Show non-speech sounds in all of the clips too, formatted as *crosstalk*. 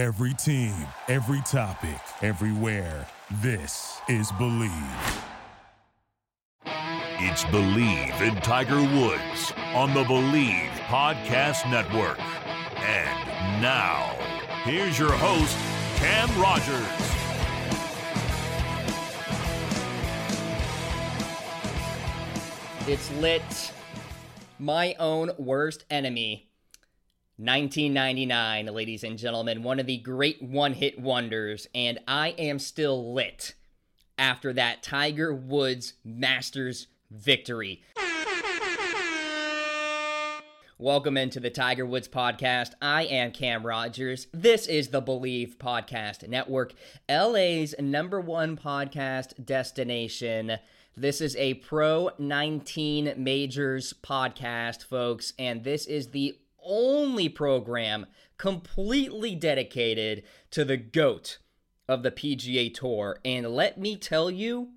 Every team, every topic, everywhere. This is Believe. It's Believe in Tiger Woods on the Believe Podcast Network. And now, here's your host, Cam Rogers. It's lit. My own worst enemy. 1999, ladies and gentlemen, one of the great one hit wonders, and I am still lit after that Tiger Woods Masters victory. Welcome into the Tiger Woods podcast. I am Cam Rogers. This is the Believe Podcast Network, LA's number one podcast destination. This is a Pro 19 Majors podcast, folks, and this is the only program completely dedicated to the GOAT of the PGA Tour. And let me tell you,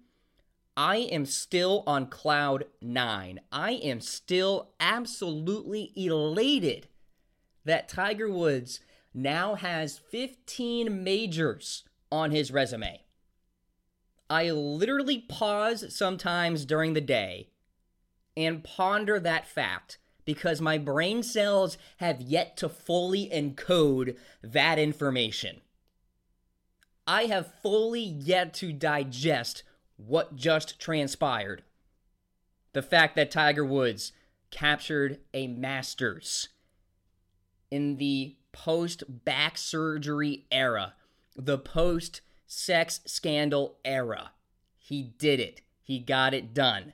I am still on cloud nine. I am still absolutely elated that Tiger Woods now has 15 majors on his resume. I literally pause sometimes during the day and ponder that fact because my brain cells have yet to fully encode that information. I have fully yet to digest what just transpired. The fact that Tiger Woods captured a Masters in the post back surgery era, the post sex scandal era. He did it. He got it done.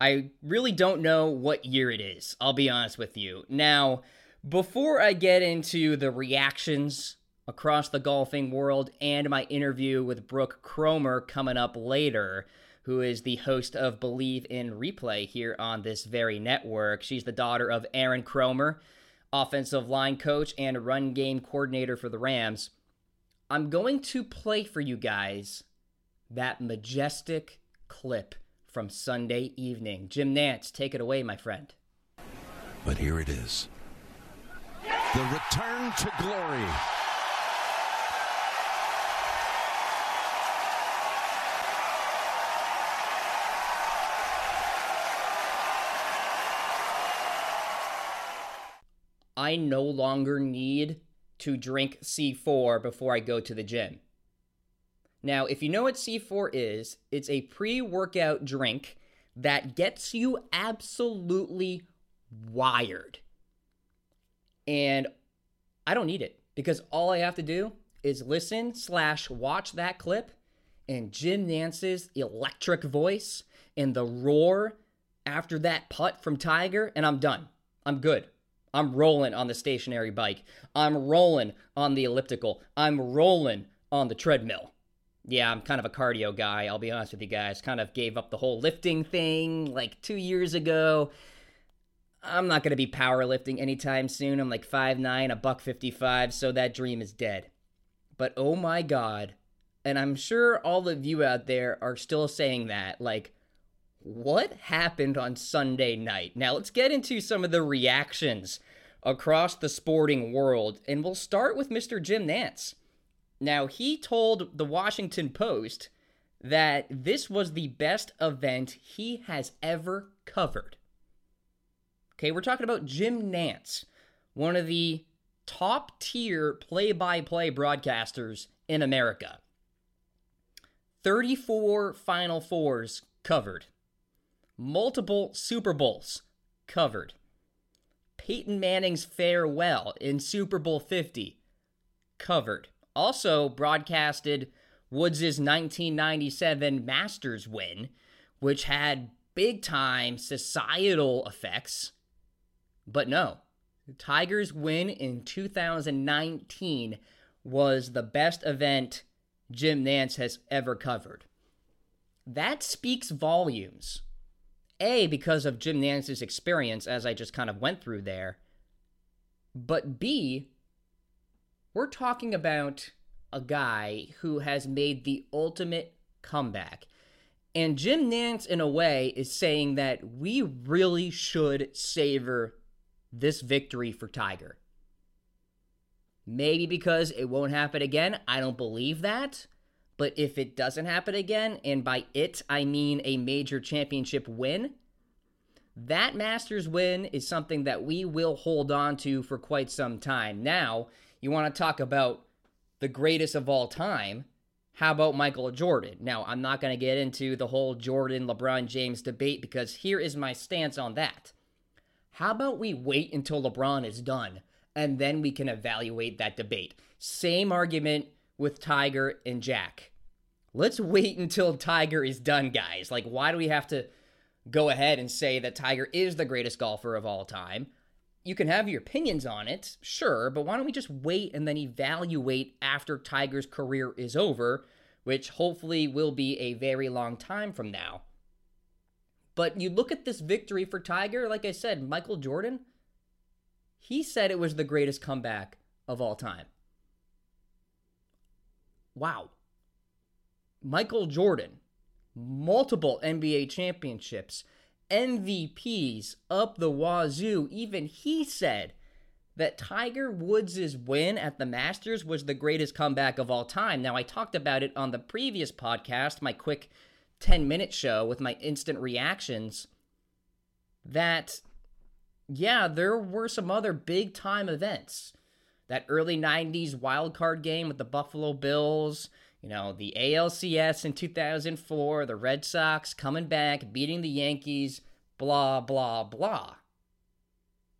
I really don't know what year it is, I'll be honest with you. Now, before I get into the reactions across the golfing world and my interview with Brooke Kromer coming up later, who is the host of Believe in Replay here on this very network. She's the daughter of Aaron Kromer, offensive line coach and run game coordinator for the Rams. I'm going to play for you guys that majestic clip from Sunday evening. Jim Nantz, take it away, my friend. But here it is the return to glory. I no longer need to drink C4 before I go to the gym. Now, if you know what C4 is, it's a pre workout drink that gets you absolutely wired. And I don't need it because all I have to do is listen slash watch that clip and Jim Nantz's electric voice and the roar after that putt from Tiger, and I'm done. I'm good. I'm rolling on the stationary bike. I'm rolling on the elliptical. I'm rolling on the treadmill. Yeah, I'm kind of a cardio guy, I'll be honest with you guys. Kind of gave up the whole lifting thing like two years ago. I'm not going to be powerlifting anytime soon. I'm like 5'9, a buck 55, so that dream is dead. But oh my god, and I'm sure all of you out there are still saying that, like, what happened on Sunday night? Now, let's get into some of the reactions across the sporting world, and we'll start with Mr. Jim Nantz. Now, he told the Washington Post that this was the best event he has ever covered. Okay, we're talking about Jim Nantz, one of the top tier play by play broadcasters in America. 34 Final Fours covered multiple Super Bowls covered. Peyton Manning's farewell in Super Bowl 50 covered. Also broadcasted Woods' 1997 Masters win, which had big time societal effects. But no, Tiger's win in 2019 was the best event Jim Nantz has ever covered. That speaks volumes a, because of Jim Nantz's experience, as I just kind of went through there. But B, we're talking about a guy who has made the ultimate comeback. And Jim Nantz, in a way, is saying that we really should savor this victory for Tiger. Maybe because it won't happen again. I don't believe that. But if it doesn't happen again, and by it I mean a major championship win, that Masters win is something that we will hold on to for quite some time. Now, you want to talk about the greatest of all time. How about Michael Jordan? Now, I'm not going to get into the whole Jordan LeBron James debate because here is my stance on that. How about we wait until LeBron is done and then we can evaluate that debate? Same argument with Tiger and Jack. Let's wait until Tiger is done, guys. Like, why do we have to go ahead and say that Tiger is the greatest golfer of all time? You can have your opinions on it, sure, but why don't we just wait and then evaluate after Tiger's career is over, which hopefully will be a very long time from now. But you look at this victory for Tiger, like I said, Michael Jordan, he said it was the greatest comeback of all time. Wow. Michael Jordan, multiple NBA championships, MVPs up the wazoo. Even he said that Tiger Woods' win at the Masters was the greatest comeback of all time. Now, I talked about it on the previous podcast, my quick 10 minute show with my instant reactions, that, yeah, there were some other big time events. That early 90s wild card game with the Buffalo Bills, you know, the ALCS in 2004, the Red Sox coming back, beating the Yankees, blah, blah, blah.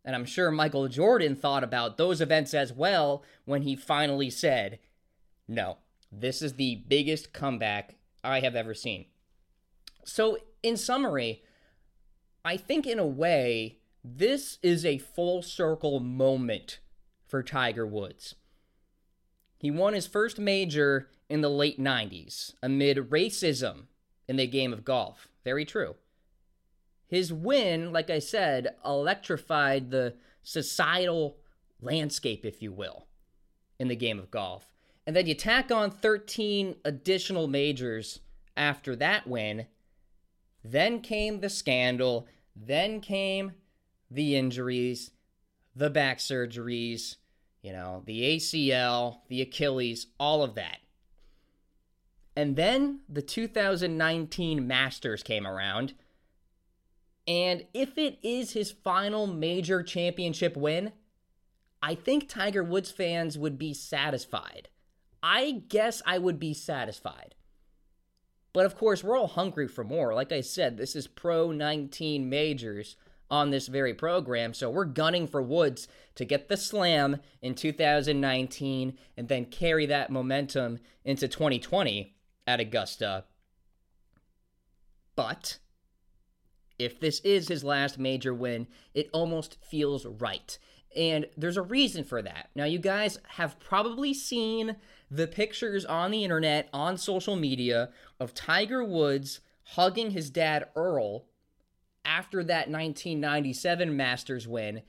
And I'm sure Michael Jordan thought about those events as well when he finally said, No, this is the biggest comeback I have ever seen. So, in summary, I think in a way, this is a full circle moment for Tiger Woods. He won his first major in the late 90s amid racism in the game of golf. Very true. His win, like I said, electrified the societal landscape, if you will, in the game of golf. And then you tack on 13 additional majors after that win. Then came the scandal. Then came the injuries, the back surgeries, you know, the ACL, the Achilles, all of that. And then the 2019 Masters came around. And if it is his final major championship win, I think Tiger Woods fans would be satisfied. I guess I would be satisfied. But of course, we're all hungry for more. Like I said, this is Pro 19 majors on this very program. So we're gunning for Woods to get the slam in 2019 and then carry that momentum into 2020 at Augusta. But if this is his last major win, it almost feels right. And there's a reason for that. Now, you guys have probably seen the pictures on the internet, on social media, of Tiger Woods hugging his dad, Earl, after that 1997 Masters win,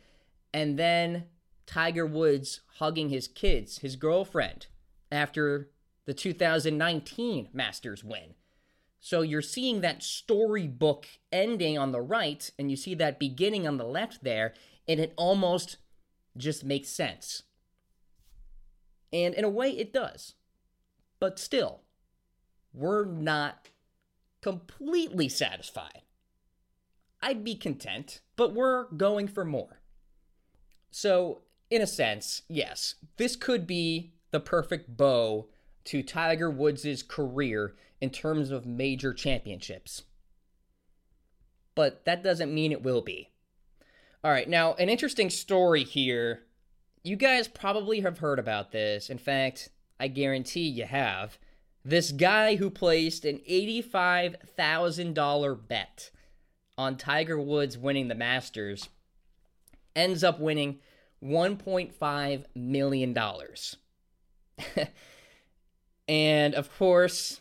and then Tiger Woods hugging his kids, his girlfriend, after the 2019 Masters win. So you're seeing that storybook ending on the right, and you see that beginning on the left there, and it almost just makes sense. And in a way, it does. But still, we're not completely satisfied. I'd be content, but we're going for more. So, in a sense, yes, this could be the perfect bow to Tiger Woods' career in terms of major championships. But that doesn't mean it will be. All right, now, an interesting story here. You guys probably have heard about this. In fact, I guarantee you have. This guy who placed an $85,000 bet on Tiger Woods winning the Masters ends up winning $1.5 million. *laughs* And of course,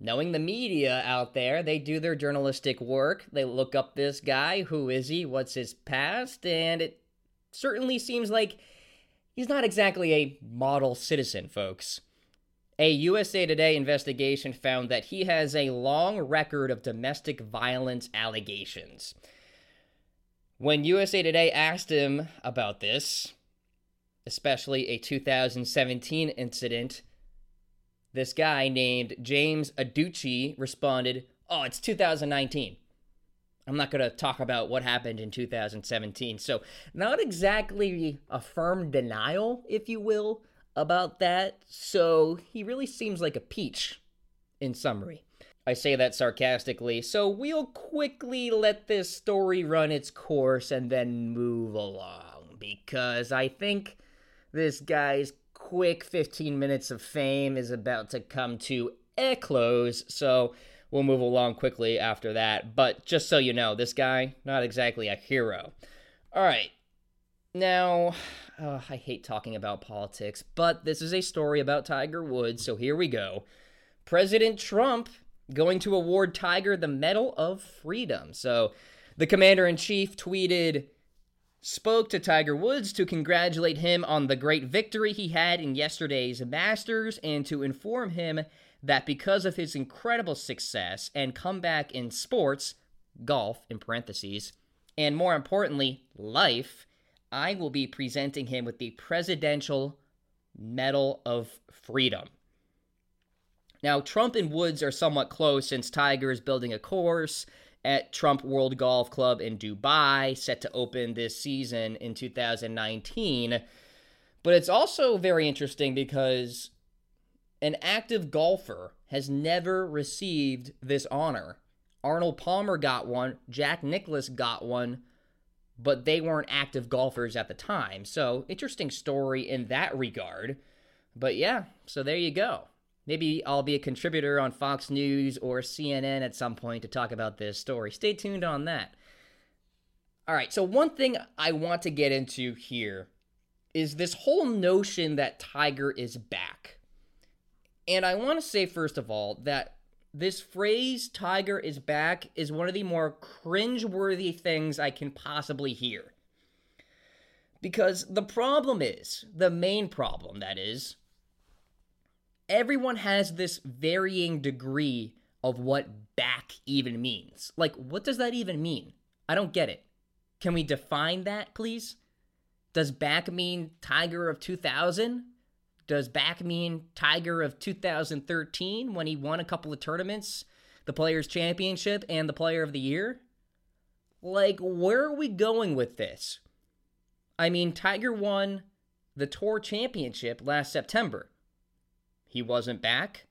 knowing the media out there, they do their journalistic work. They look up this guy. Who is he? What's his past? And it certainly seems like he's not exactly a model citizen, folks. A USA Today investigation found that he has a long record of domestic violence allegations. When USA Today asked him about this, especially a 2017 incident, this guy named James Adducci responded, Oh, it's 2019. I'm not going to talk about what happened in 2017. So, not exactly a firm denial, if you will, about that. So, he really seems like a peach, in summary. I say that sarcastically, so we'll quickly let this story run its course and then move along because I think this guy's quick 15 minutes of fame is about to come to a close. So, we'll move along quickly after that. But just so you know, this guy, not exactly a hero. All right. Now, I hate talking about politics, but this is a story about Tiger Woods, so here we go. President Trump going to award Tiger the Medal of Freedom. So, the commander in chief tweeted, spoke to Tiger Woods to congratulate him on the great victory he had in yesterday's Masters and to inform him that because of his incredible success and comeback in sports, golf in parentheses, and more importantly, life, I will be presenting him with the Presidential Medal of Freedom. Now, Trump and Woods are somewhat close since Tiger is building a course at Trump World Golf Club in Dubai, set to open this season in 2019. But it's also very interesting because an active golfer has never received this honor. Arnold Palmer got one, Jack Nicklaus got one, but they weren't active golfers at the time. So, interesting story in that regard. But yeah, so there you go. Maybe I'll be a contributor on Fox News or CNN at some point to talk about this story. Stay tuned on that. All right, so one thing I want to get into here is this whole notion that Tiger is back. And I want to say, first of all, that this phrase, Tiger is back, is one of the more cringe-worthy things I can possibly hear. Because the problem is, the main problem, that is, everyone has this varying degree of what back even means. Like, what does that even mean? I don't get it. Can we define that, please? Does back mean Tiger of 2000? Does back mean Tiger of 2013 when he won a couple of tournaments, the Players' Championship and the Player of the Year? Like, where are we going with this? I mean, Tiger won the Tour Championship last September. He wasn't back.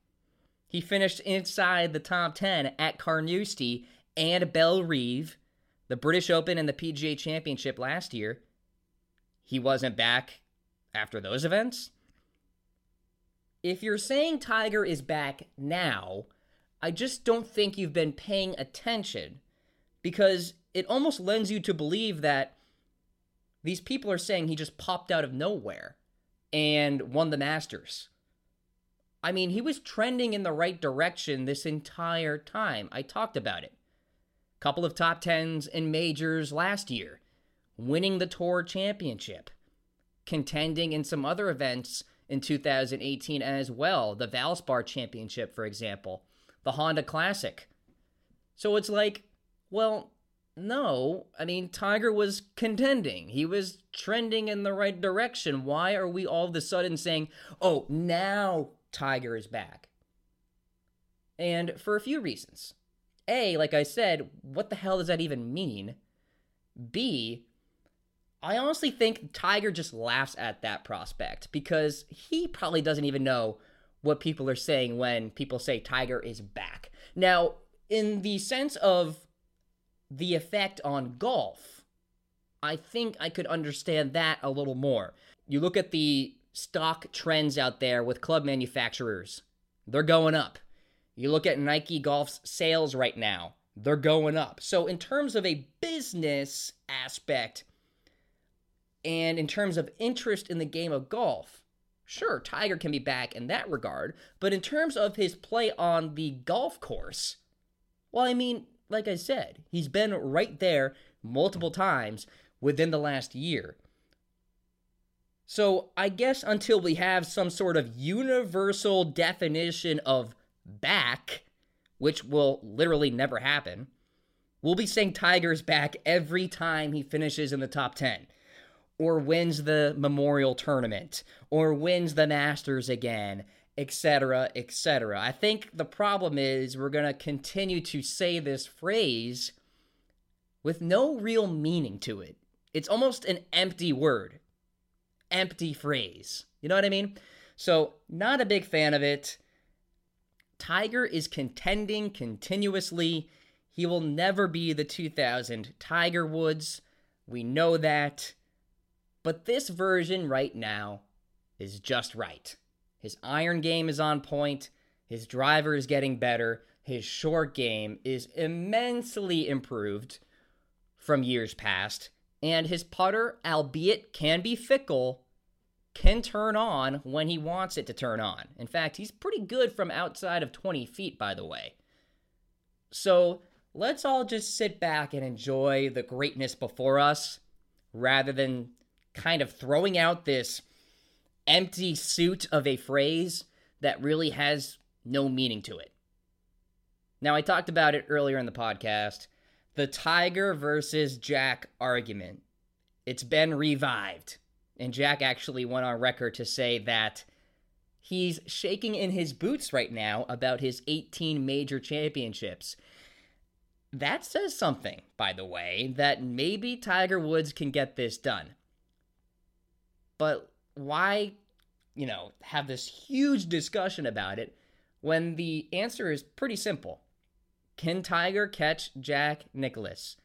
He finished inside the top 10 at Carnoustie and Bellerive, the British Open and the PGA Championship last year. He wasn't back after those events if you're saying Tiger is back now, I just don't think you've been paying attention because it almost lends you to believe that these people are saying he just popped out of nowhere and won the Masters. I mean, he was trending in the right direction this entire time. I talked about it. Couple of top 10s in majors last year, winning the Tour Championship, contending in some other events in 2018 as well. The Valspar Championship, for example, the Honda Classic. So it's like, well, no. I mean, Tiger was contending. He was trending in the right direction. Why are we all of a sudden saying, oh, now Tiger is back? And for a few reasons. A, like I said, what the hell does that even mean? B, I honestly think Tiger just laughs at that prospect because he probably doesn't even know what people are saying when people say Tiger is back. Now, in the sense of the effect on golf, I think I could understand that a little more. You look at the stock trends out there with club manufacturers, they're going up. You look at Nike Golf's sales right now, they're going up. So, in terms of a business aspect, and in terms of interest in the game of golf, sure, Tiger can be back in that regard. But in terms of his play on the golf course, well, I mean, like I said, he's been right there multiple times within the last year. So I guess until we have some sort of universal definition of back, which will literally never happen, we'll be saying Tiger's back every time he finishes in the top 10 or wins the Memorial Tournament or wins the Masters again, etc., etc. I think the problem is we're going to continue to say this phrase with no real meaning to it. It's almost an empty word, empty phrase. You know what I mean? So, not a big fan of it. Tiger is contending continuously. He will never be the 2000 Tiger Woods. We know that. But this version right now is just right. His iron game is on point, his driver is getting better, his short game is immensely improved from years past, and his putter, albeit can be fickle, can turn on when he wants it to turn on. In fact, he's pretty good from outside of 20 feet, by the way. So let's all just sit back and enjoy the greatness before us rather than kind of throwing out this empty suit of a phrase that really has no meaning to it. Now, I talked about it earlier in the podcast the Tiger versus Jack argument. It's been revived. And Jack actually went on record to say that he's shaking in his boots right now about his 18 major championships. That says something, by the way, that maybe Tiger Woods can get this done. But why, you know, have this huge discussion about it when the answer is pretty simple? Can Tiger catch Jack Nicklaus?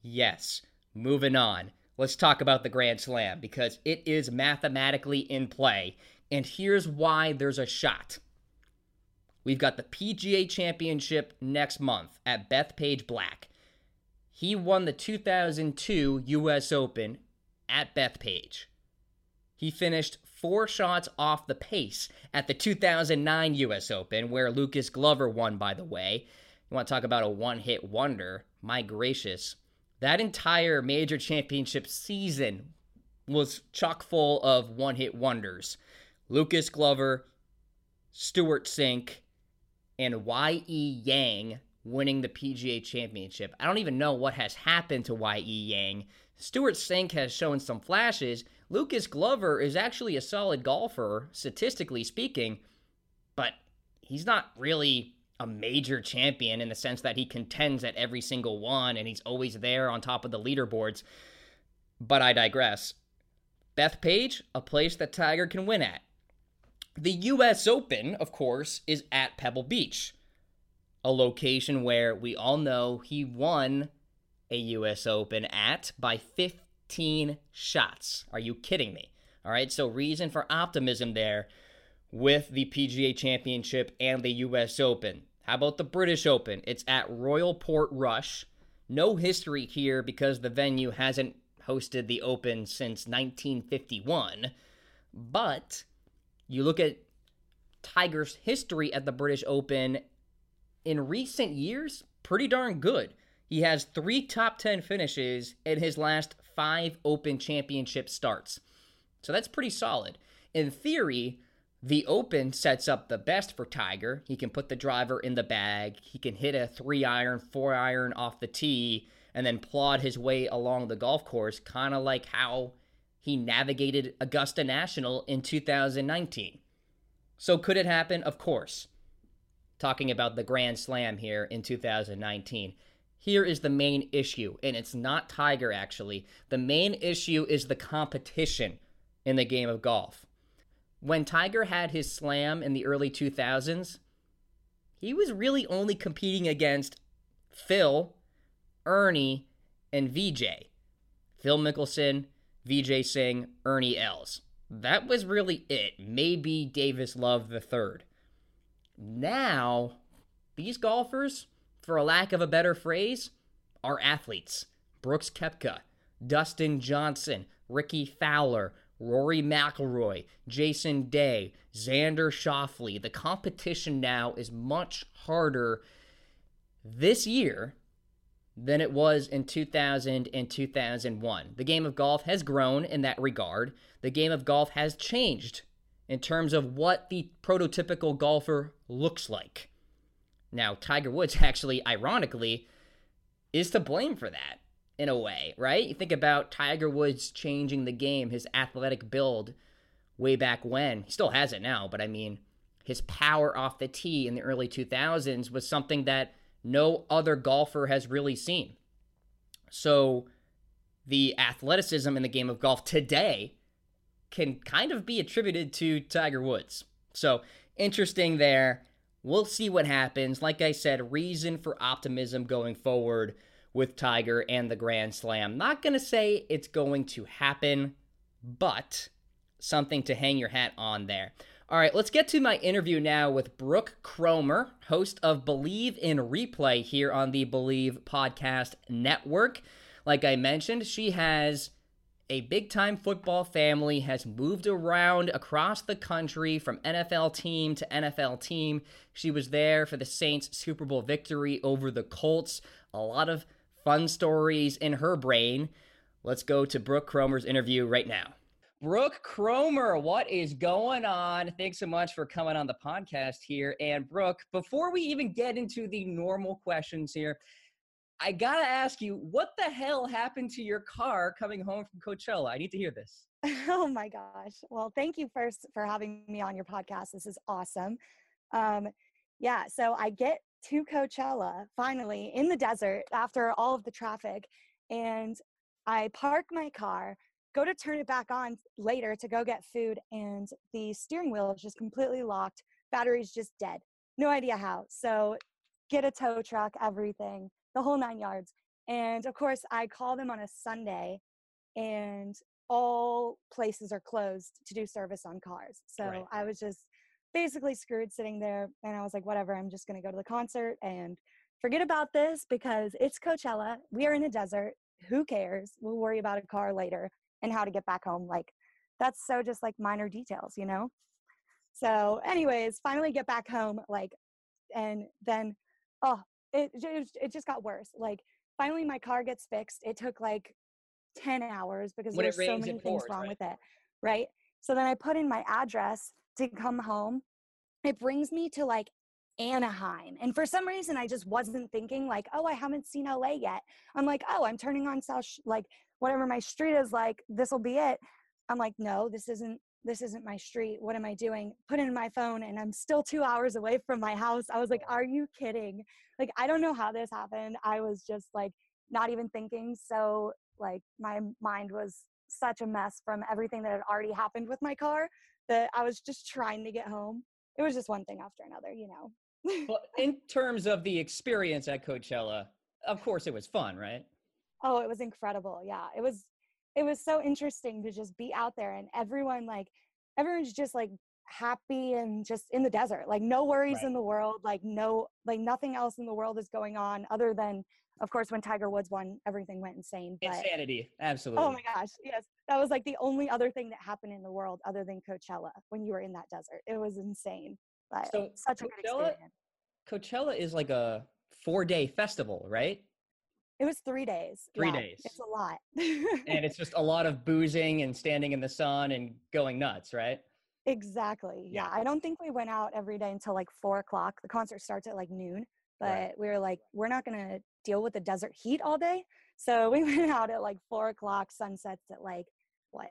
Yes. Moving on. Let's talk about the Grand Slam because it is mathematically in play. And here's why there's a shot. We've got the PGA Championship next month at Bethpage Black. He won the 2002 US Open at Bethpage. He finished four shots off the pace at the 2009 US Open, where Lucas Glover won, by the way. You want to talk about a one hit wonder? My gracious. That entire major championship season was chock full of one hit wonders. Lucas Glover, Stewart Cink, and Y.E. Yang winning the PGA Championship. I don't even know what has happened to Y.E. Yang. Stewart Cink has shown some flashes, Lucas Glover is actually a solid golfer, statistically speaking, but he's not really a major champion in the sense that he contends at every single one and he's always there on top of the leaderboards. But I digress. Bethpage, a place that Tiger can win at. The US Open, of course, is at Pebble Beach, a location where we all know he won a US Open at by 15 shots. Are you kidding me? All right, so reason for optimism there with the PGA Championship and the US Open. How about the British Open? It's at Royal Portrush. No history here because the venue hasn't hosted the Open since 1951. But you look at Tiger's history at the British Open in recent years, pretty darn good. He has three top 10 finishes in his last five Open Championship starts. So that's pretty solid. In theory, the Open sets up the best for Tiger. He can put the driver in the bag, he can hit a three iron, four iron off the tee, and then plod his way along the golf course, kind of like how he navigated Augusta National in 2019. So, could it happen? Of course. Talking about the Grand Slam here in 2019. Here is the main issue, and it's not Tiger actually. The main issue is the competition in the game of golf. When Tiger had his slam in the early 2000s, he was really only competing against Phil, Ernie, and Vijay. Phil Mickelson, Vijay Singh, Ernie Els. That was really it. Maybe Davis Love III. Now, these golfers, for a lack of a better phrase, are athletes. Brooks Koepka, Dustin Johnson, Rickie Fowler, Rory McIlroy, Jason Day, Xander Schauffele. The competition now is much harder this year than it was in 2000 and 2001. The game of golf has grown in that regard. The game of golf has changed in terms of what the prototypical golfer looks like. Now, Tiger Woods *laughs* actually, ironically, is to blame for that. In a way, right? You think about Tiger Woods changing the game, his athletic build way back when. He still has it now, but I mean, his power off the tee in the early 2000s was something that no other golfer has really seen. So the athleticism in the game of golf today can kind of be attributed to Tiger Woods. So interesting there. We'll see what happens. Like I said, reason for optimism going forward with Tiger and the Grand Slam. Not going to say it's going to happen, but something to hang your hat on there. All right, let's get to my interview now with Brooke Kromer, host of Believe in Replay here on the Believe Podcast Network. Like I mentioned, she has a big time football family, has moved around across the country from NFL team to NFL team. She was there for the Saints Super Bowl victory over the Colts. A lot of fun stories in her brain. Let's go to Brooke Kromer's interview right now. Brooke Kromer, what is going on? Thanks so much for coming on the podcast here. And Brooke, before we even get into the normal questions here, I gotta ask you, what the hell happened to your car coming home from Coachella? I need to hear this. *laughs* Oh my gosh. Well, thank you first for having me on your podcast. This is awesome. Um, yeah, so I get to Coachella finally in the desert after all of the traffic, and I park my car, go to turn it back on later to go get food, and the steering wheel is just completely locked. Battery's just dead. No idea how. So get a tow truck, everything the whole nine yards. And of course, I call them on a Sunday, and all places are closed to do service on cars. So right. I was just basically screwed sitting there, and I was like, whatever, I'm just going to go to the concert and forget about this because it's Coachella. We are in a desert. Who cares? We'll worry about a car later and how to get back home. Like, that's so just like minor details, you know? So, anyways, finally get back home, like, and then, oh, it, it, just got worse. Like finally my car gets fixed. It took like 10 hours because there's so many things wrong right? with it. Right. So then I put in my address to come home. It brings me to like Anaheim. And for some reason, I just wasn't thinking like, oh, I haven't seen LA yet. I'm like, oh, I'm turning on South, like whatever my street is like, this will be it. I'm like, no, this isn't this isn't my street. What am I doing? Put in my phone and I'm still two hours away from my house. I was like, are you kidding? Like, I don't know how this happened. I was just like, not even thinking. So, like, my mind was such a mess from everything that had already happened with my car that I was just trying to get home. It was just one thing after another, you know. well, *laughs* in terms of the experience at Coachella, of course it was fun, right? Oh, it was incredible. Yeah. It was it was so interesting to just be out there and everyone like everyone's just like happy and just in the desert like no worries right. in the world like no like nothing else in the world is going on other than of course when tiger woods won everything went insane but, insanity oh absolutely oh my gosh yes that was like the only other thing that happened in the world other than coachella when you were in that desert it was insane but so such coachella, a good experience coachella is like a four day festival right it was three days. Three yeah, days. It's a lot. and it's just a lot of boozing and standing in the sun and going nuts, right? Exactly. Yeah. yeah. I don't think we went out every day until like four o'clock. The concert starts at like noon, but right. we were like, we're not going to deal with the desert heat all day. So we *laughs* went out at like four o'clock, sunsets at like what,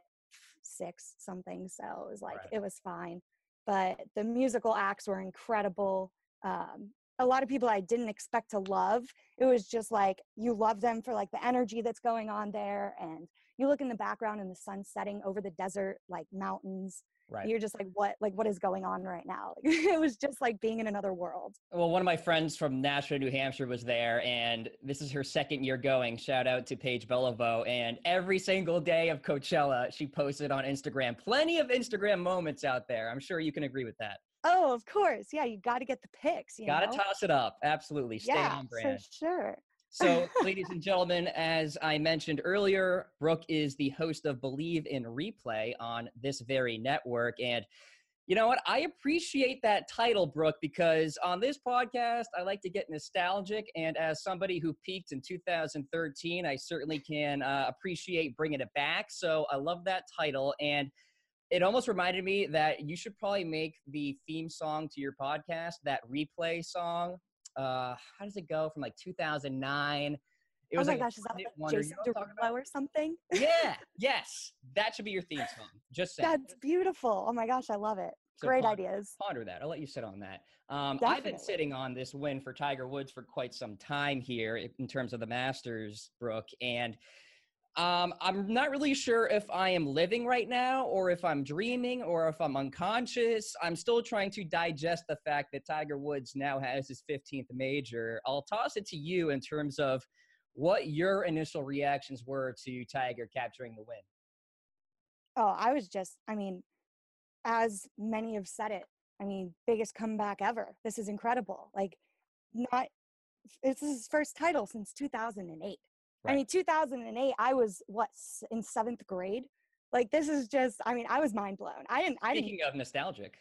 six something. So it was like, right. it was fine. But the musical acts were incredible. Um, a lot of people I didn't expect to love. It was just like you love them for like the energy that's going on there and you look in the background and the sun setting over the desert like mountains. Right. You're just like what like what is going on right now? *laughs* it was just like being in another world. Well, one of my friends from Nashua, New Hampshire was there and this is her second year going. Shout out to Paige Beliveau and every single day of Coachella she posted on Instagram. Plenty of Instagram moments out there. I'm sure you can agree with that. Oh, of course. Yeah, you got to get the pics. You Got to toss it up. Absolutely. Stay yeah, on brand. For sure. So, *laughs* ladies and gentlemen, as I mentioned earlier, Brooke is the host of Believe in Replay on this very network. And you know what? I appreciate that title, Brooke, because on this podcast, I like to get nostalgic. And as somebody who peaked in 2013, I certainly can uh, appreciate bringing it back. So I love that title. And it almost reminded me that you should probably make the theme song to your podcast that replay song. Uh, how does it go from like 2009? It oh was my like gosh, is that like Jason know what I'm talking Derulo or something? *laughs* yeah, *laughs* yes, that should be your theme song. Just saying. That's beautiful. Oh my gosh, I love it. So Great ponder- ideas. Ponder that. I'll let you sit on that. Um, I've been sitting on this win for Tiger Woods for quite some time here in terms of the Masters, Brooke, and um, I'm not really sure if I am living right now or if I'm dreaming or if I'm unconscious. I'm still trying to digest the fact that Tiger Woods now has his 15th major. I'll toss it to you in terms of what your initial reactions were to Tiger capturing the win. Oh, I was just, I mean, as many have said it, I mean, biggest comeback ever. This is incredible. Like, not, it's his first title since 2008. I mean, 2008, I was what, in seventh grade? Like, this is just, I mean, I was mind blown. I didn't, I didn't Speaking of nostalgic,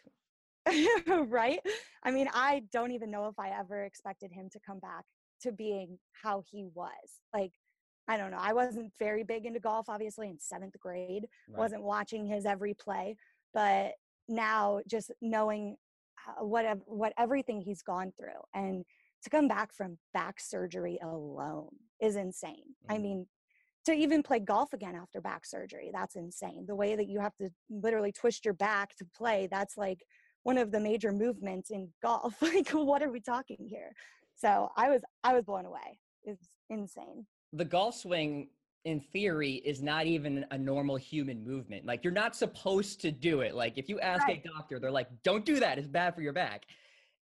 *laughs* right? I mean, I don't even know if I ever expected him to come back to being how he was. Like, I don't know. I wasn't very big into golf, obviously, in seventh grade. Right. Wasn't watching his every play, but now just knowing how- what what everything he's gone through and to come back from back surgery alone is insane. I Mhm. mean, to even play golf again after back surgery, that's insane. The way that you have to literally twist your back to play, that's like one of the major movements in golf. *laughs* like what are we talking here? So I was I was blown away. It's insane. the golf swing in theory is not even a normal human movement like you're not supposed to do it like if you ask Right. a doctor they're like don't do that it's bad for your back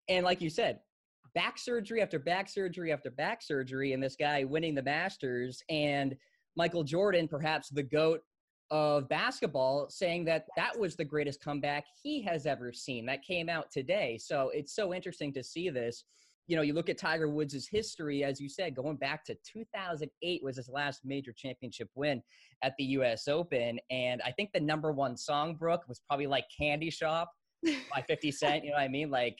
and like you said back surgery after back surgery after back surgery and this guy winning the masters and michael jordan perhaps the goat of basketball saying that that was the greatest comeback he has ever seen that came out today so it's so interesting to see this you know, you look at Tiger Woods' history, as you said, going back to 2008 was his last major championship win at the U.S. Open, and I think the number one song, Brooke, was probably like "Candy Shop" by 50 Cent. You know what I mean? Like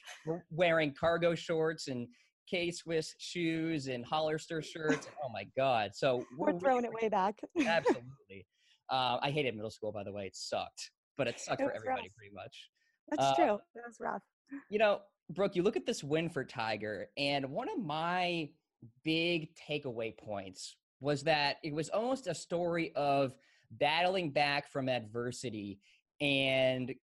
wearing cargo shorts and K Swiss shoes and Hollister shirts. Oh my God! So We're really throwing it way back. *laughs* Absolutely. *laughs* Uh, I hated middle school, by the way. It sucked, but it sucked It for everybody rough. pretty much. That's Uh, true. That was rough. You know, Brooke, you look at this win for Tiger, and one of my big takeaway points was that it was almost a story of battling back from adversity and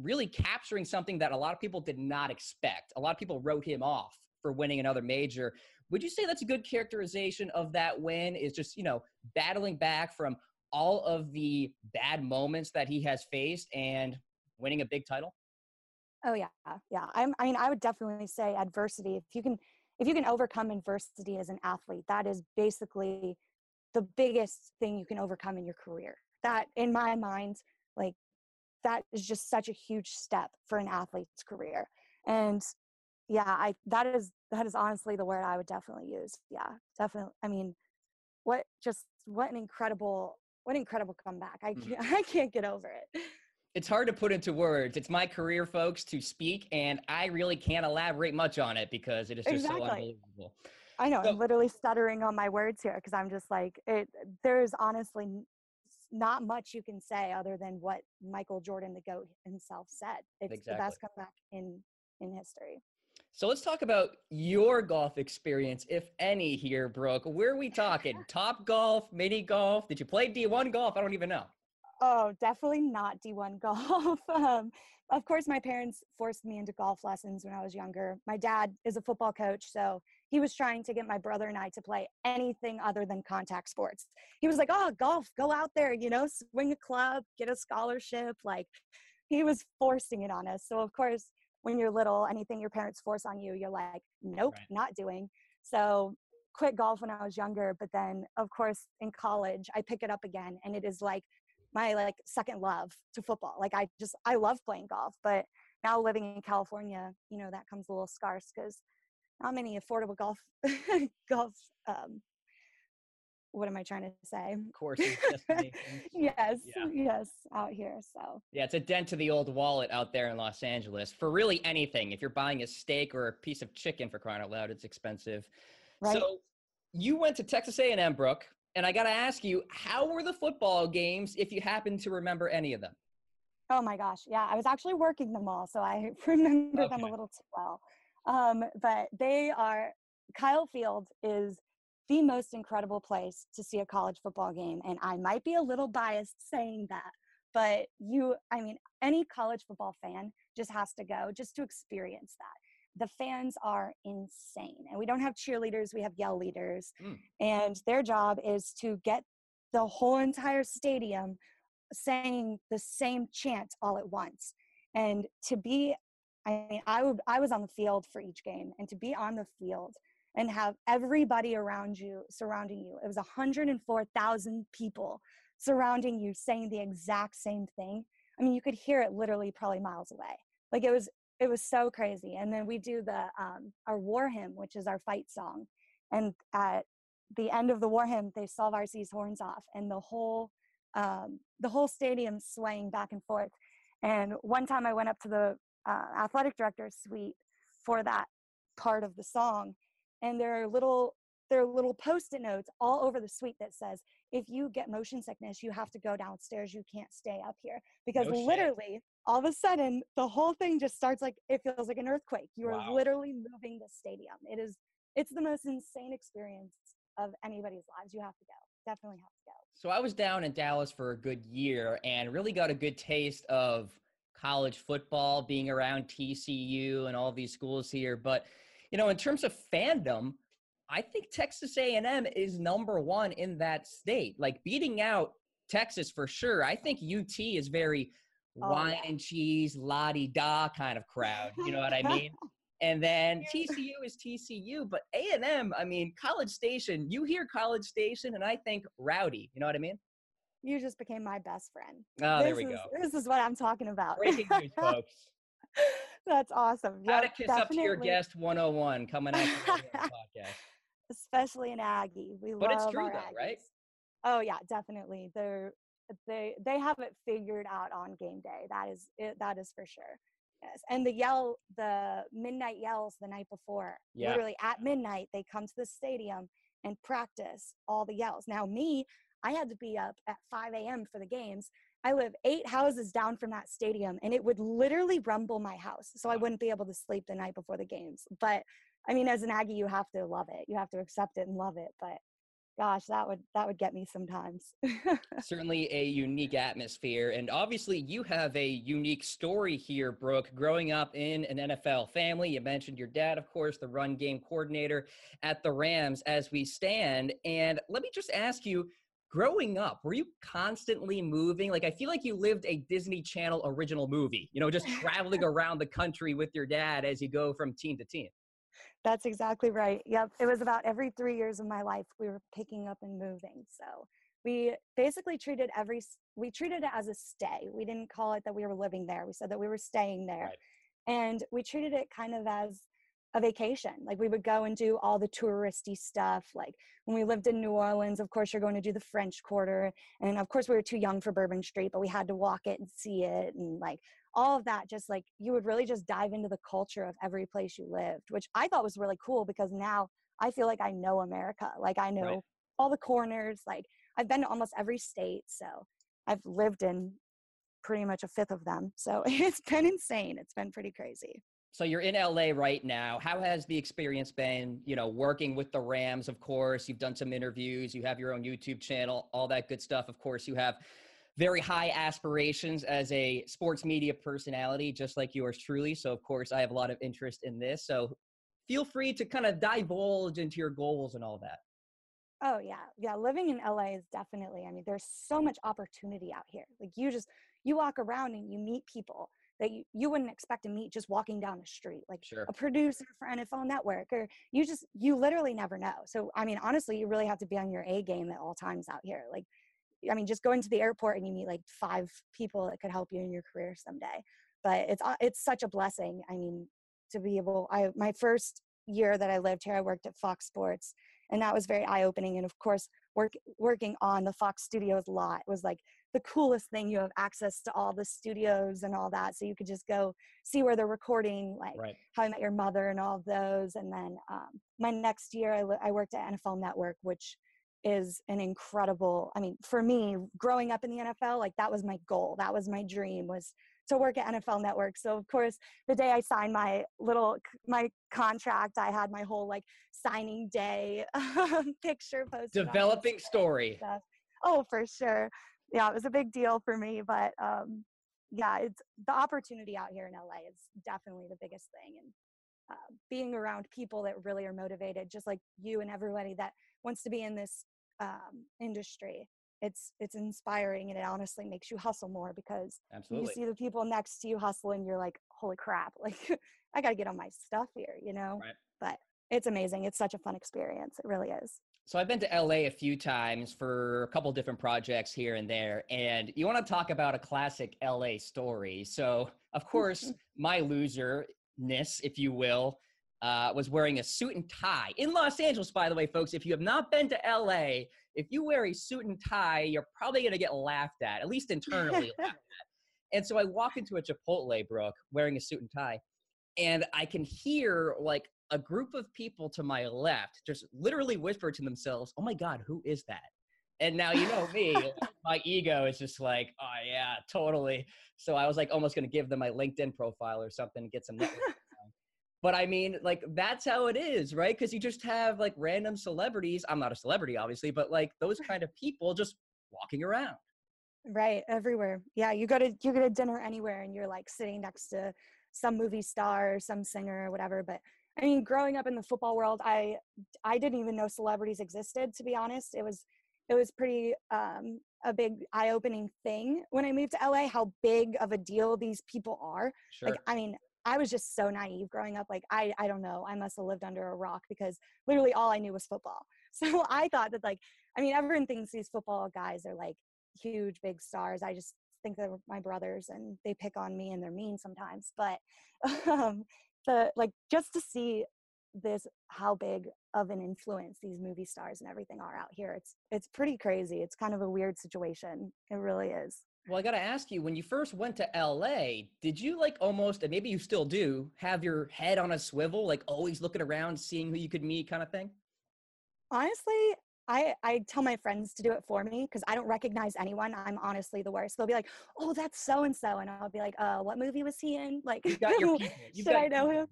really capturing something that a lot of people did not expect. A lot of people wrote him off for winning another major. Would you say that's a good characterization of that win? Is just, you know, battling back from all of the bad moments that he has faced and winning a big title? Oh yeah, yeah. I'm, I mean, I would definitely say adversity. If you can, if you can overcome adversity as an athlete, that is basically the biggest thing you can overcome in your career. That, in my mind, like that is just such a huge step for an athlete's career. And yeah, I that is that is honestly the word I would definitely use. Yeah, definitely. I mean, what just what an incredible what an incredible comeback. I Mhm. can't, *laughs* I can't get over it. it's hard to put into words. It's my career, folks, to speak, and I really can't elaborate much on it because it is just so unbelievable. I know So- I'm literally stuttering on my words here because I'm just like it. There's honestly not much you can say other than what Michael Jordan, the goat himself, said. It's the best comeback in in history. So let's talk about your golf experience, if any, here, Brooke. Where are we talking? *laughs* Top golf, mini golf? Did you play D1 golf? I don't even know. Oh, definitely not D1 *laughs* golf. um, of course, my parents forced me into golf lessons when I was younger. My dad is a football coach, so he was trying to get my brother and I to play anything other than contact sports. He was like, "Oh, golf, go out there, you know, swing a club, get a scholarship." Like he was forcing it on us. So of course, when you're little, anything your parents force on you, you're like, "Nope, Right. not doing." So quit golf when I was younger, but then of course in college I pick it up again and it is like my like second love to football. Like I just I love playing golf, but now living in California, you know, that comes a little scarce because not many affordable golf *laughs* golf um what am I trying to say? *laughs* Courses, *laughs* yes, Yeah. yes, out here. So Yeah, it's a dent to the old wallet out there in Los Angeles for really anything. If you're buying a steak or a piece of chicken for crying out loud, it's expensive. right. So you went to Texas A&M, Brooke, and I got to ask you, how were the football games if you happen to remember any of them? Oh my gosh, yeah, I was actually working them all, so I remember them a little too well. Um, but they are Kyle Field is the most incredible place to see a college football game. And I might be a little biased saying that, but you, I mean, any college football fan just has to go just to experience that. The fans are insane. And we don't have cheerleaders, we have yell leaders. Mm. And their job is to get the whole entire stadium saying the same chant all at once. And to be, I mean, I would, I was on the field for each game, and to be on the field and have everybody around you surrounding you. It was 104,000 people surrounding you saying the exact same thing. I mean, you could hear it literally probably miles away. Like it was it was so crazy. And then we do the um our war hymn, which is our fight song. And at the end of the war hymn, they saw Varsity's horns off and the whole um the whole stadium swaying back and forth. And one time I went up to the uh, athletic director's suite for that part of the song and there are little there are little post-it notes all over the suite that says if you get motion sickness you have to go downstairs. You can't stay up here. Because no literally all of a sudden the whole thing just starts like it feels like an earthquake. You are wow. literally moving the stadium. It is it's the most insane experience of anybody's lives. You have to go. Definitely have to go. So i was down in dallas for a good year and really got a good taste of college football being around tcu and all these schools here but you know, in terms of fandom, I think Texas A&M is number one in that state. Like beating out Texas for sure. I think UT is very oh, wine yeah. and cheese, la di da kind of crowd. You know what I mean? *laughs* and then TCU is TCU, but A&M, I mean, College Station. You hear College Station, and I think rowdy. You know what I mean? You just became my best friend. Oh, this there we is, go. This is what I'm talking about. Breaking news, folks. *laughs* That's awesome. How yep, to kiss definitely. up to your guest 101 coming up on the *laughs* podcast. Especially an Aggie. We love it. but love it's true though, Aggies. right? Oh yeah, definitely. They're they they have it figured out on game day. That is it, that is for sure. Yes. And the yell, the midnight yells the night before. Yeah. Literally at midnight, they come to the stadium and practice all the yells. Now, me, I had to be up at 5 a.m. for the games. I live eight houses down from that stadium and it would literally rumble my house. So I wouldn't be able to sleep the night before the games. But I mean, as an Aggie, you have to love it. You have to accept it and love it. But gosh, that would that would get me sometimes. *laughs* Certainly a unique atmosphere. And obviously you have a unique story here, Brooke, growing up in an NFL family. You mentioned your dad, of course, the run game coordinator at the Rams as we stand. And let me just ask you growing up, were you constantly moving? Like, I feel like you lived a Disney Channel original movie, you know, just traveling *laughs* around the country with your dad as you go from team to team. That's exactly right. Yep. It was about every three years of my life, we were picking up and moving. So we basically treated every, we treated it as a stay. We didn't call it that we were living there. We said that we were staying there. Right. And we treated it kind of as a vacation. Like we would go and do all the touristy stuff. Like when we lived in New Orleans, of course, you're going to do the French Quarter. And of course, we were too young for Bourbon Street, but we had to walk it and see it. And like all of that, just like you would really just dive into the culture of every place you lived, which I thought was really cool because now I feel like I know America. Like I know right. all the corners. Like I've been to almost every state. So I've lived in pretty much a fifth of them. So *laughs* it's been insane. It's been pretty crazy so you're in LA right now. How has the experience been, you know, working with the Rams, of course. You've done some interviews, you have your own YouTube channel, all that good stuff. Of course, you have very high aspirations as a sports media personality, just like yours truly. So, of course, I have a lot of interest in this. So, feel free to kind of divulge into your goals and all that. Oh, yeah. Yeah. Living in LA is definitely, I mean, there's so much opportunity out here. Like, you just, you walk around and you meet people that you, you wouldn't expect to meet just walking down the street like sure. a producer for nfl network or you just you literally never know so i mean honestly you really have to be on your a game at all times out here like i mean just going to the airport and you meet like five people that could help you in your career someday but it's uh, it's such a blessing i mean to be able i my first year that i lived here i worked at fox sports and that was very eye-opening and of course work, working on the fox studios lot was like the coolest thing. You have access to all the studios and all that, so you could just go see where they're recording, like right. How I Met Your Mother and all of those. And then um, my next year, I, I worked at NFL Network, which is an incredible. I mean, for me, growing up in the NFL, like that was my goal. That was my dream was to work at NFL Network. So of course, the day I signed my little my contract, I had my whole like signing day *laughs* picture posted. Developing story. Oh, for sure. Yeah, it was a big deal for me, but um, yeah, it's the opportunity out here in LA is definitely the biggest thing, and uh, being around people that really are motivated, just like you and everybody that wants to be in this um, industry it's it's inspiring and it honestly makes you hustle more because Absolutely. you see the people next to you hustle and you're like holy crap *laughs* like i gotta get on my stuff here you know Right. but it's amazing it's such a fun experience it really is So I've been to LA a few times for a couple different projects here and there, and you want to talk about a classic LA story. So of course, *laughs* my loserness, if you will, uh, was wearing a suit and tie in Los Angeles. By the way, folks, if you have not been to LA, if you wear a suit and tie, you're probably going to get laughed at, at least internally laughed at. *laughs* And so I walk into a Chipotle, Brooke, wearing a suit and tie, and I can hear like a group of people to my left just literally whisper to themselves, "Oh my God, who is that?" And now you know me, *laughs* my ego is just like, "Oh yeah, totally." So I was like almost going to give them my LinkedIn profile or something, get some *laughs* But I mean, like that's how it is, right? Because you just have like random celebrities. I'm not a celebrity, obviously, but like those kind of people just walking around. right everywhere yeah you go to you go to dinner anywhere and you're like sitting next to some movie star or some singer or whatever but i mean growing up in the football world i i didn't even know celebrities existed to be honest. It was it was pretty um a big eye-opening thing. When i moved to la how big of a deal these people are. Sure. like i mean i was just so naive growing up. Like i i don't know. I must have lived under a rock because literally all i knew was football. *laughs* So i thought that like i mean everyone thinks these football guys are like huge big stars. I just think they're my brothers and they pick on me and they're mean sometimes. But *laughs* um the like just to see this how big of an influence these movie stars and everything are out here it's it's pretty crazy it's kind of a weird situation it really is Well, I got to ask you, when you first went to LA, did you like almost, and maybe you still do, have your head on a swivel, like always looking around, seeing who you could meet kind of thing? honestly i i tell my friends to do it for me because i don't recognize anyone i'm honestly the worst. They'll be like oh that's so and so and i'll be like uh what movie was he in? Like You've got your *laughs* should got i know him?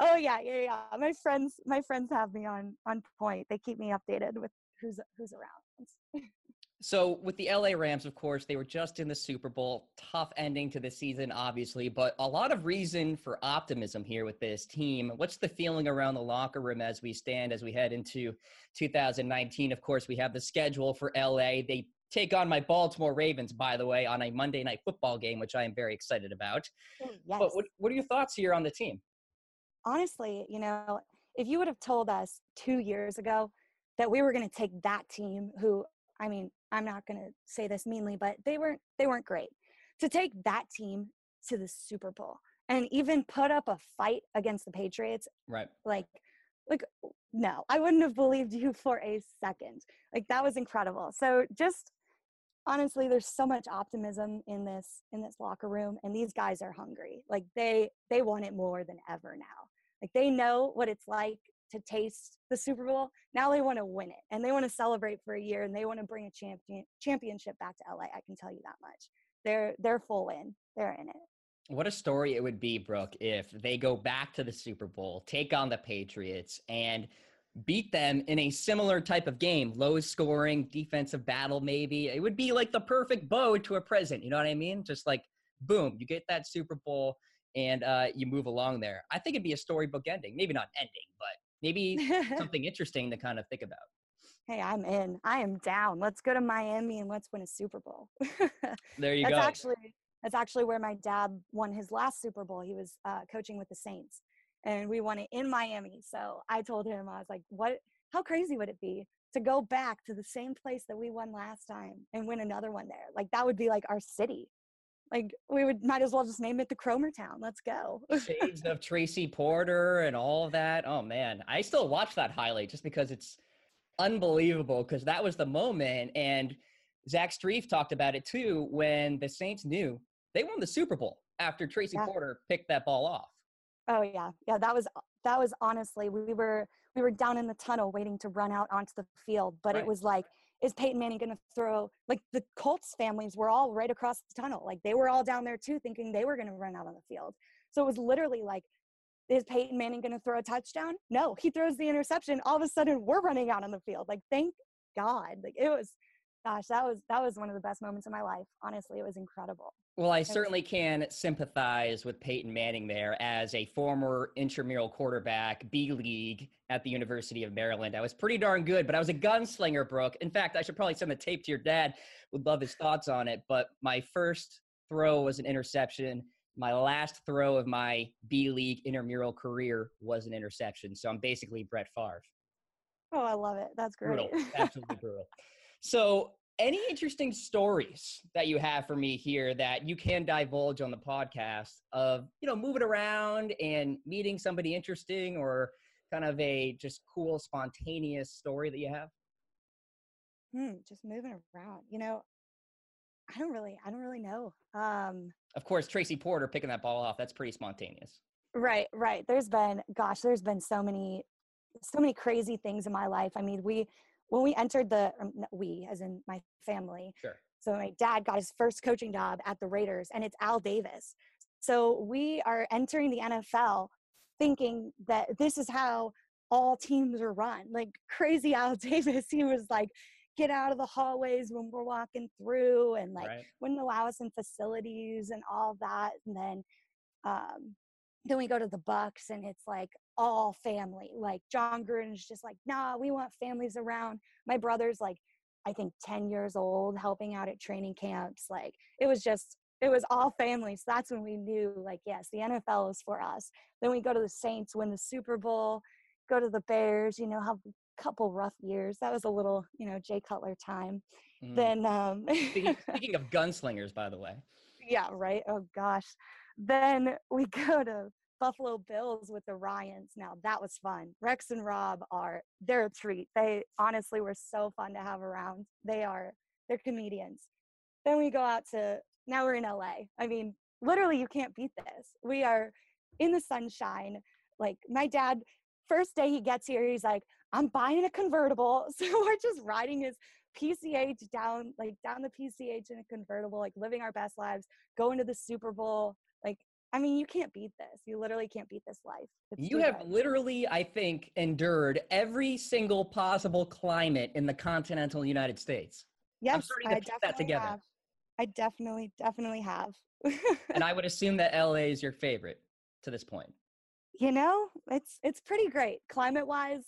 oh yeah yeah yeah my friends my friends have me on on point. They keep me updated with who's who's around So with the LA Rams, of course, they were just in the Super Bowl. Tough ending to the season, obviously, but a lot of reason for optimism here with this team. What's the feeling around the locker room as we stand, as we head into 2019? Of course, we have the schedule for LA. They take on my Baltimore Ravens, by the way, on a Monday night football game, which I am very excited about. Mm, yes But what, what are your thoughts here on the team? honestly you know if you would have told us two years ago that we were going to take that team who i mean i'm not going to say this meanly but they weren't they weren't great. To take that team to the super bowl and even put up a fight against the patriots Right. like like no i wouldn't have believed you *laughs* for a second. Like that was incredible. So just honestly there's so much optimism in this in this locker room and these guys are hungry. Like they they want it more than ever now. Like they know what it's like to taste the super bowl now they want to win it and they want to celebrate for a year and they want to bring a champion championship back to la i can tell you that much they're they're full in they're in it What a story it would be, Brooke, if they go back to the Super Bowl, take on the Patriots, and beat them in a similar type of game, low scoring defensive battle, maybe. It would be like the perfect bow to a present. You know what I mean? Just like, boom, you get that Super Bowl and uh, you move along there. I think it'd be a storybook ending. Maybe not ending, but maybe *laughs* something interesting to kind of think about. hey i'm in i am down let's go to miami and let's win a super bowl *laughs* There you that's go. actually that's actually where my dad won his last Super Bowl. He was uh, coaching with the Saints, and we won it in Miami. So I told him I was like, "What? How crazy would it be to go back to the same place that we won last time and win another one there? Like that would be like our city. Like we would might as well just name it the Kromer Town. Let's go." *laughs* shades of Tracy Porter and all of that. Oh man, I still watch that highlight just because it's unbelievable because that was the moment. And Zach Strief talked about it too when the Saints knew they won the Super Bowl after Tracy Yeah. Porter picked that ball off. Oh yeah, yeah. That was that was honestly we were we were down in the tunnel waiting to run out onto the field, but Right. it was like is Peyton Manning going to throw? Like the Colts families were all right across the tunnel. Like they were all down there too, thinking they were going to run out on the field. So it was literally like, is Peyton Manning going to throw a touchdown? No, he throws the interception. All of a sudden, we're running out on the field. Like, thank God. Like it was, gosh, that was that was one of the best moments of my life. Honestly, it was incredible. Well, I certainly can sympathize with Peyton Manning there as a former intramural quarterback, B League at the University of Maryland. I was pretty darn good, but I was a gunslinger, Brooke. In fact, I should probably send the tape to your dad. Would love his thoughts on it. But my first throw was an interception. My last throw of my B League intramural career was an interception. So I'm basically Brett Favre. Oh, I love it. That's great. Brutal. Absolutely brutal. *laughs* So any interesting stories that you have for me here that you can divulge on the podcast of you know moving around and meeting somebody interesting or kind of a just cool spontaneous story that you have? Hmm, just moving around you know i don't really i don't really know um of course tracy porter picking that ball off that's pretty spontaneous. Right right there's been gosh there's been so many so many crazy things in my life i mean we when we entered the um, we as in my family sure so my dad got his first coaching job at the raiders and it's al davis so we are entering the nfl thinking that this is how all teams are run like crazy al *laughs* davis he was like get out of the hallways when we're walking through and like right. wouldn't allow us in facilities and all that and then um then we go to the bucks and it's like all family like jon gruden's just like nah we want families around. My brother's like i think 10 years old helping out at training camps like it was just it was all family so that's when we knew like yes the nfl is for us. Then we go to the saints win the super bowl go to the bears you know have a couple rough years. That was a little you know jay cutler time. Mm. then um speaking, speaking *laughs* of gunslingers by the way. Yeah right? Oh gosh then we *laughs* go to Buffalo Bills with the Ryans. Now that was fun. Rex and Rob are they're a treat. They honestly were so fun to have around. They are they're comedians. Then we go out to now we're in LA. I mean, literally you can't beat this. We are in the sunshine. Like my dad, first day he gets here, he's like, I'm buying a convertible. *laughs* So we're just riding his PCH down, like down the PCH in a convertible, like living our best lives, going to the Super Bowl. I mean, you can't beat this. You literally can't beat this life. It's you have good. literally, I think, endured every single possible climate in the continental United States. Yes, I'm starting to I put that together. Have. I definitely, definitely have. and *laughs* I would assume that LA is your favorite to this point. You know, it's it's pretty great. Climate wise,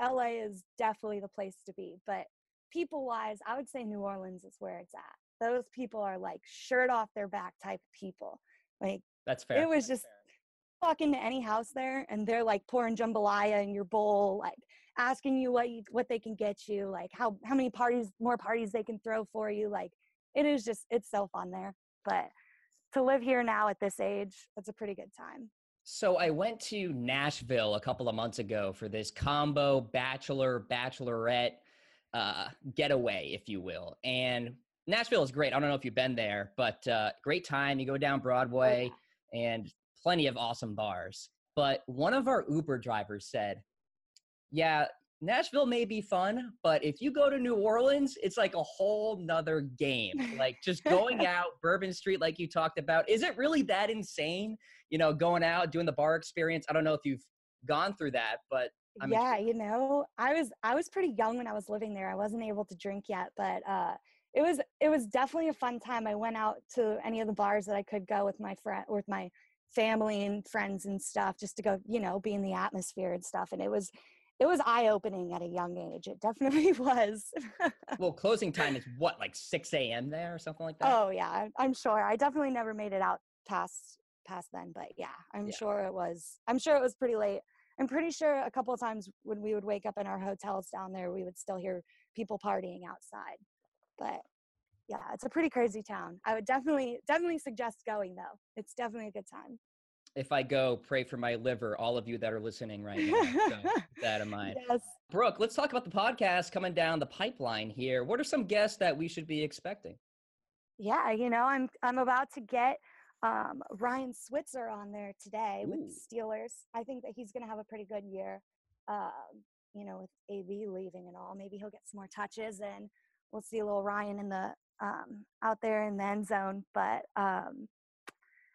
LA is definitely the place to be. But people wise, I would say New Orleans is where it's at. Those people are like shirt off their back type of people. Like that's fair. It was just walk into any house there and they're like pouring jambalaya in your bowl, like asking you what you what they can get you, like how how many parties more parties they can throw for you. Like it is just it's so fun there. But to live here now at this age, it's a pretty good time. So I went to Nashville a couple of months ago for this combo bachelor bachelorette uh, getaway, if you will. And Nashville is great. I don't know if you've been there, but uh, great time. You go down Broadway. Oh, yeah and plenty of awesome bars. But one of our Uber drivers said, Yeah, Nashville may be fun, but if you go to New Orleans, it's like a whole nother game. Like just going *laughs* out, Bourbon Street, like you talked about. Is it really that insane? You know, going out, doing the bar experience. I don't know if you've gone through that, but I'm yeah, you know, I was I was pretty young when I was living there. I wasn't able to drink yet, but uh it was it was definitely a fun time. I went out to any of the bars that I could go with my friend with my family and friends and stuff just to go, you know, be in the atmosphere and stuff. And it was it was eye opening at a young age. It definitely *laughs* was. well, closing time is what, like six a.m. there or something like that. Oh yeah, I'm sure. I definitely never made it out past past then, but yeah, I'm yeah. sure it was. I'm sure it was pretty late. I'm pretty sure a couple of times when we would wake up in our hotels down there, we would still hear people partying outside. But yeah, it's a pretty crazy town. I would definitely definitely suggest going though. It's definitely a good time. If I go, pray for my liver, all of you that are listening right now. so *laughs* that in mind. Yes. Brooke, let's talk about the podcast coming down the pipeline here. What are some guests that we should be expecting? Yeah, you know, I'm I'm about to get um, Ryan Switzer on there today Ooh. with the Steelers. I think that he's going to have a pretty good year. Um, you know, with AB leaving and all, maybe he'll get some more touches and we'll see a little Ryan in the um, out there in the end zone. But um,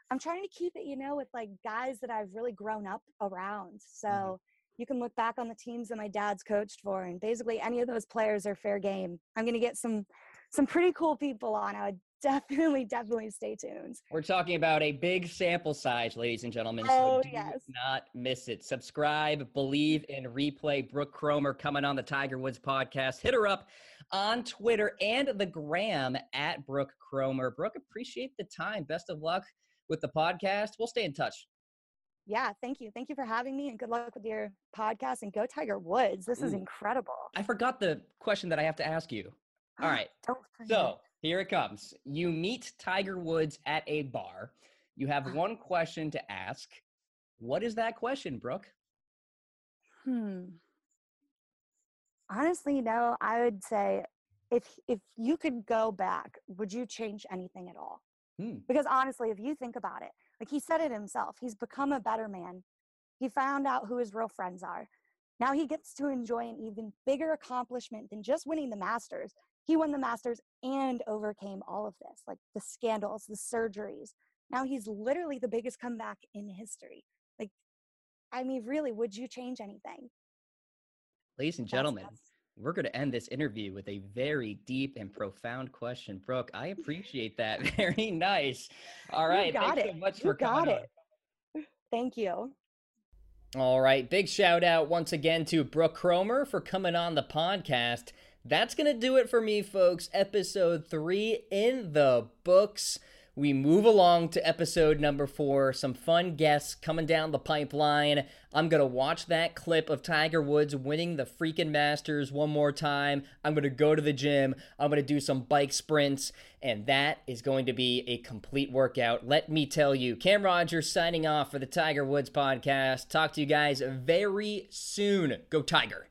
I'm trying to keep it, you know, with like guys that I've really grown up around. So mm-hmm. you can look back on the teams that my dad's coached for, and basically any of those players are fair game. I'm going to get some some pretty cool people on. I would *laughs* definitely, definitely stay tuned. We're talking about a big sample size, ladies and gentlemen. Oh, so do yes. not miss it. Subscribe, believe in replay. Brooke Kromer coming on the Tiger Woods podcast. Hit her up on Twitter and the gram at Brooke Kromer. Brooke, appreciate the time. Best of luck with the podcast. We'll stay in touch. Yeah, thank you. Thank you for having me and good luck with your podcast and go Tiger Woods. This Ooh. is incredible. I forgot the question that I have to ask you. *gasps* All right. so here it comes. You meet Tiger Woods at a bar. You have uh. one question to ask. What is that question, Brooke? Hmm. Honestly, no. I would say, if if you could go back, would you change anything at all? Hmm. Because honestly, if you think about it, like he said it himself, he's become a better man. He found out who his real friends are. Now he gets to enjoy an even bigger accomplishment than just winning the Masters he won the Masters and overcame all of this, like the scandals, the surgeries. Now he's literally the biggest comeback in history. Like, I mean, really, would you change anything? Ladies and gentlemen, we're going to end this interview with a very deep and profound question. Brooke, I appreciate that. *laughs* Very nice. All right. You got Thanks it. so much you for got it. On. *laughs* Thank you. All right. Big shout out once again to Brooke Kromer for coming on the podcast. That's going to do it for me, folks. Episode three in the books. We move along to episode number four. Some fun guests coming down the pipeline. I'm going to watch that clip of Tiger Woods winning the freaking Masters one more time. I'm going to go to the gym. I'm going to do some bike sprints. And that is going to be a complete workout. Let me tell you. Cam Rogers signing off for the Tiger Woods podcast. Talk to you guys very soon. Go Tiger.